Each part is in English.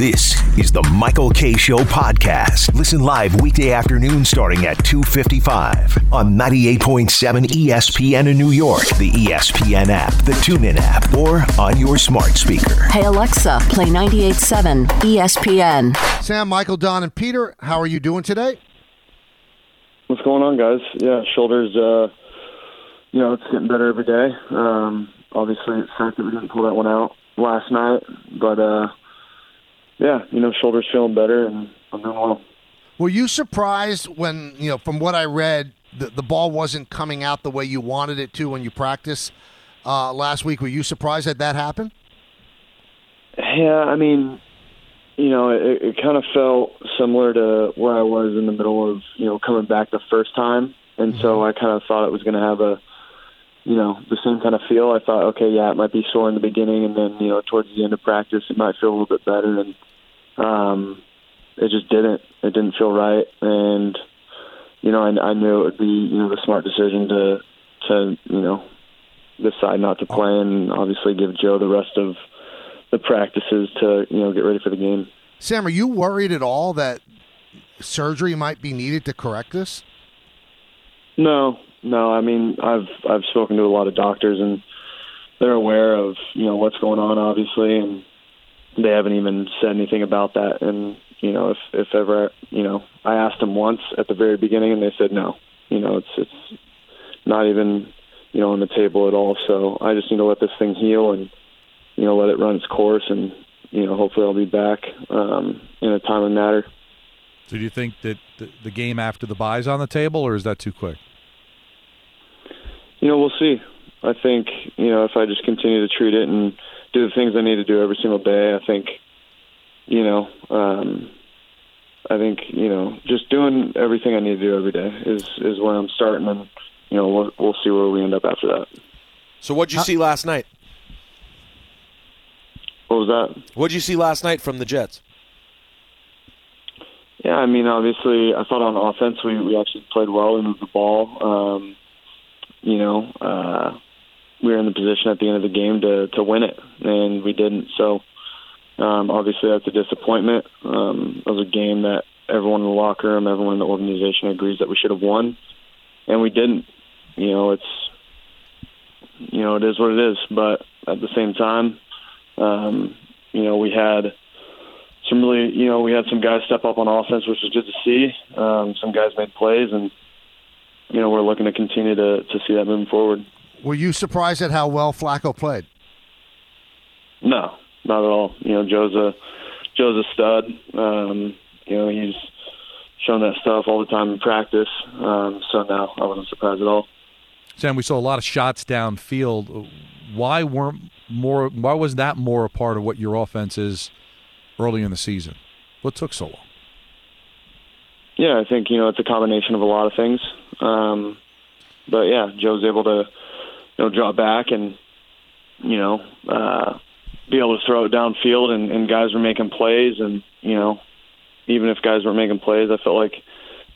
This is the Michael Kay Show podcast. Listen live weekday afternoon starting at 2:55 on 98.7 ESPN in New York, the ESPN app, the TuneIn app, or on your smart speaker. Hey Alexa, play 98.7 ESPN. Sam, Michael, Don, and Peter, how are you doing today? What's going on, guys? Yeah, shoulders. Uh, you know, it's getting better every day. Um, obviously, it's sucked that we didn't pull that one out last night, but uh, yeah, you know, shoulders feeling better, and I'm doing well. Were you surprised when, you know, from what I read, the, the ball wasn't coming out the way you wanted it to when you practiced uh, last week? Were you surprised that that happened? Yeah, I mean, you know, it, it kind of felt similar to where I was in the middle of, you know, coming back the first time. And so I kind of thought it was going to have a, you know, the same kind of feel. I thought, okay, yeah, it might be sore in the beginning, and then, you know, towards the end of practice, it might feel a little bit better. And um, it just didn't. It didn't feel right. And, you know, I, I knew it would be, you know, the smart decision to, to, you know, decide not to play and obviously give Joe the rest of the practices to, you know, get ready for the game. Sam, are you worried at all that surgery might be needed to correct this? No, no. I mean, I've I've spoken to a lot of doctors, and they're aware of you know what's going on, obviously, and they haven't even said anything about that. And you know, if if ever you know, I asked them once at the very beginning, and they said no. You know, it's it's not even you know on the table at all. So I just need to let this thing heal and you know let it run its course, and you know hopefully I'll be back um, in a timely manner. So do you think that the, the game after the bye is on the table, or is that too quick? You know, we'll see. I think you know if I just continue to treat it and do the things I need to do every single day, I think you know, um, I think you know just doing everything I need to do every day is is where I'm starting, and you know we'll, we'll see where we end up after that. So what'd you see last night? What was that? What'd you see last night from the Jets? Yeah, I mean, obviously, I thought on offense we we actually played well. We moved the ball. Um, you know, uh, we were in the position at the end of the game to to win it, and we didn't. So, um, obviously, that's a disappointment. Um, it was a game that everyone in the locker room, everyone in the organization agrees that we should have won, and we didn't. You know, it's you know it is what it is. But at the same time, um, you know, we had some really, you know, we had some guys step up on offense, which was good to see. Um, some guys made plays, and you know, we're looking to continue to to see that moving forward. Were you surprised at how well Flacco played? No, not at all. You know, Joe's a Joe's a stud. Um, you know, he's shown that stuff all the time in practice. Um, so no, I wasn't surprised at all. Sam, we saw a lot of shots downfield. Why weren't more? Why was that more a part of what your offense is early in the season? What took so long? Yeah, I think you know it's a combination of a lot of things. Um, but yeah, Joe's able to you know drop back and you know uh, be able to throw it downfield, and, and guys were making plays, and you know even if guys weren't making plays, I felt like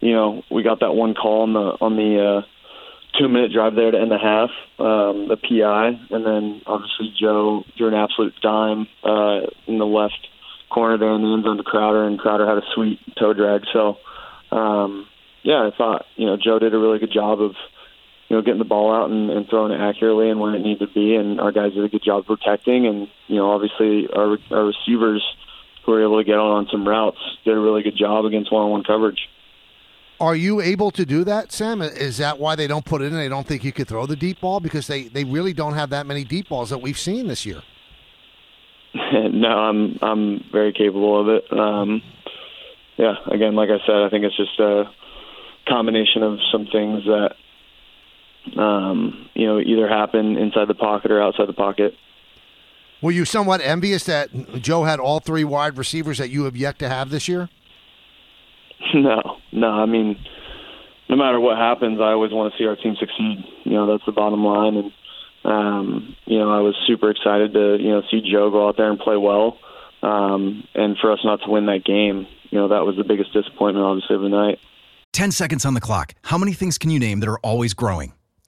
you know we got that one call on the on the uh, two minute drive there to end the half, um, the PI, and then obviously Joe threw an absolute dime uh, in the left corner there in the end zone to Crowder, and Crowder had a sweet toe drag. So, um, yeah, I thought you know Joe did a really good job of you know getting the ball out and, and throwing it accurately and when it needed to be, and our guys did a good job protecting, and you know obviously our our receivers who were able to get on on some routes did a really good job against one on one coverage. Are you able to do that, Sam? Is that why they don't put it in? They don't think you could throw the deep ball because they, they really don't have that many deep balls that we've seen this year. no, I'm I'm very capable of it. Um, yeah, again, like I said, I think it's just a combination of some things that um, you know either happen inside the pocket or outside the pocket. Were you somewhat envious that Joe had all three wide receivers that you have yet to have this year? No, no. I mean, no matter what happens, I always want to see our team succeed. You know, that's the bottom line. And um, you know, I was super excited to you know see Joe go out there and play well, um, and for us not to win that game. You know, that was the biggest disappointment, obviously, of the night. 10 seconds on the clock. How many things can you name that are always growing?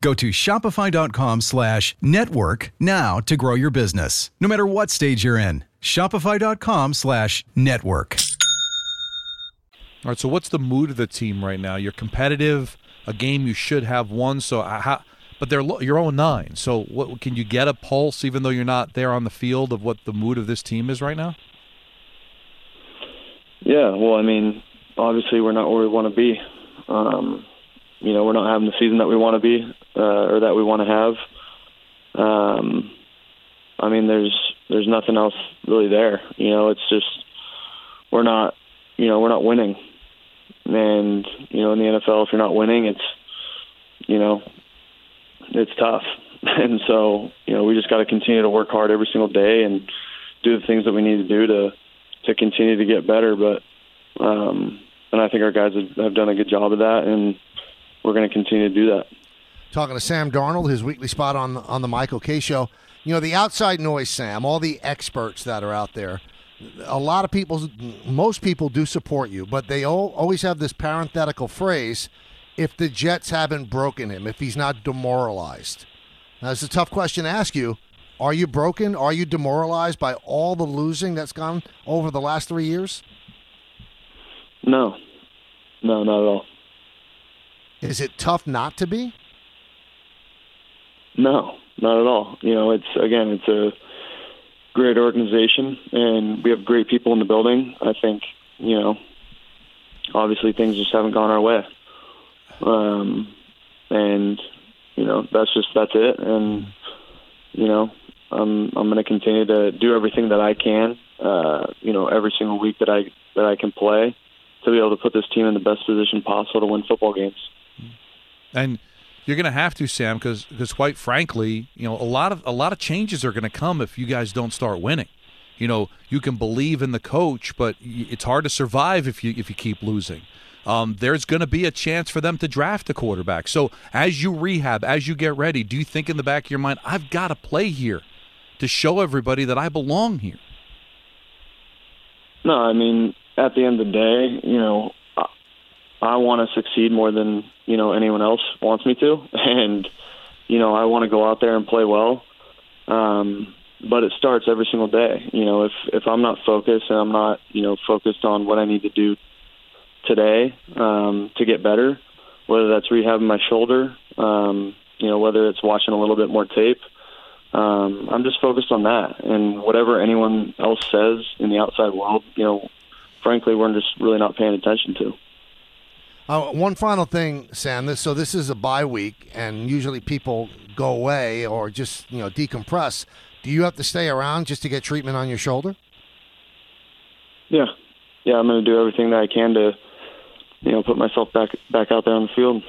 Go to shopify.com slash network now to grow your business, no matter what stage you're in. Shopify.com slash network. All right, so what's the mood of the team right now? You're competitive, a game you should have won. So how, but they're you're 0 9. So what can you get a pulse, even though you're not there on the field, of what the mood of this team is right now? Yeah, well, I mean, obviously we're not where we want to be. Um, you know, we're not having the season that we want to be uh, or that we want to have. Um, I mean, there's there's nothing else really there. You know, it's just we're not, you know, we're not winning. And you know, in the NFL, if you're not winning, it's you know, it's tough. And so, you know, we just got to continue to work hard every single day and do the things that we need to do to to continue to get better. But um, and I think our guys have, have done a good job of that, and we're going to continue to do that. Talking to Sam Darnold, his weekly spot on on the Michael Kay Show. You know the outside noise, Sam. All the experts that are out there. A lot of people, most people do support you, but they all, always have this parenthetical phrase: "If the Jets haven't broken him, if he's not demoralized." Now, it's a tough question to ask you. Are you broken? Are you demoralized by all the losing that's gone over the last three years? No, no, not at all. Is it tough not to be? No, not at all. You know, it's again, it's a great organization, and we have great people in the building. I think, you know, obviously things just haven't gone our way, um, and you know, that's just that's it. And you know, I'm I'm going to continue to do everything that I can. Uh, you know, every single week that I that I can play to be able to put this team in the best position possible to win football games. And you're going to have to, Sam, because because quite frankly, you know, a lot of a lot of changes are going to come if you guys don't start winning. You know, you can believe in the coach, but it's hard to survive if you if you keep losing. Um, there's going to be a chance for them to draft a quarterback. So as you rehab, as you get ready, do you think in the back of your mind, I've got to play here to show everybody that I belong here? No, I mean, at the end of the day, you know, I, want to succeed more than you know anyone else wants me to, and you know, I want to go out there and play well. Um, but it starts every single day. You know, if if I'm not focused and I'm not you know focused on what I need to do today um, to get better, whether that's rehabbing my shoulder, um, you know, whether it's watching a little bit more tape. Um, I'm just focused on that, and whatever anyone else says in the outside world, you know, frankly, we're just really not paying attention to. Uh, one final thing, Sam. This so this is a bye week, and usually people go away or just you know decompress. Do you have to stay around just to get treatment on your shoulder? Yeah, yeah, I'm going to do everything that I can to, you know, put myself back back out there on the field.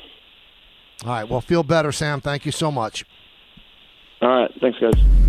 All right. Well, feel better, Sam. Thank you so much. All right. Thanks, guys.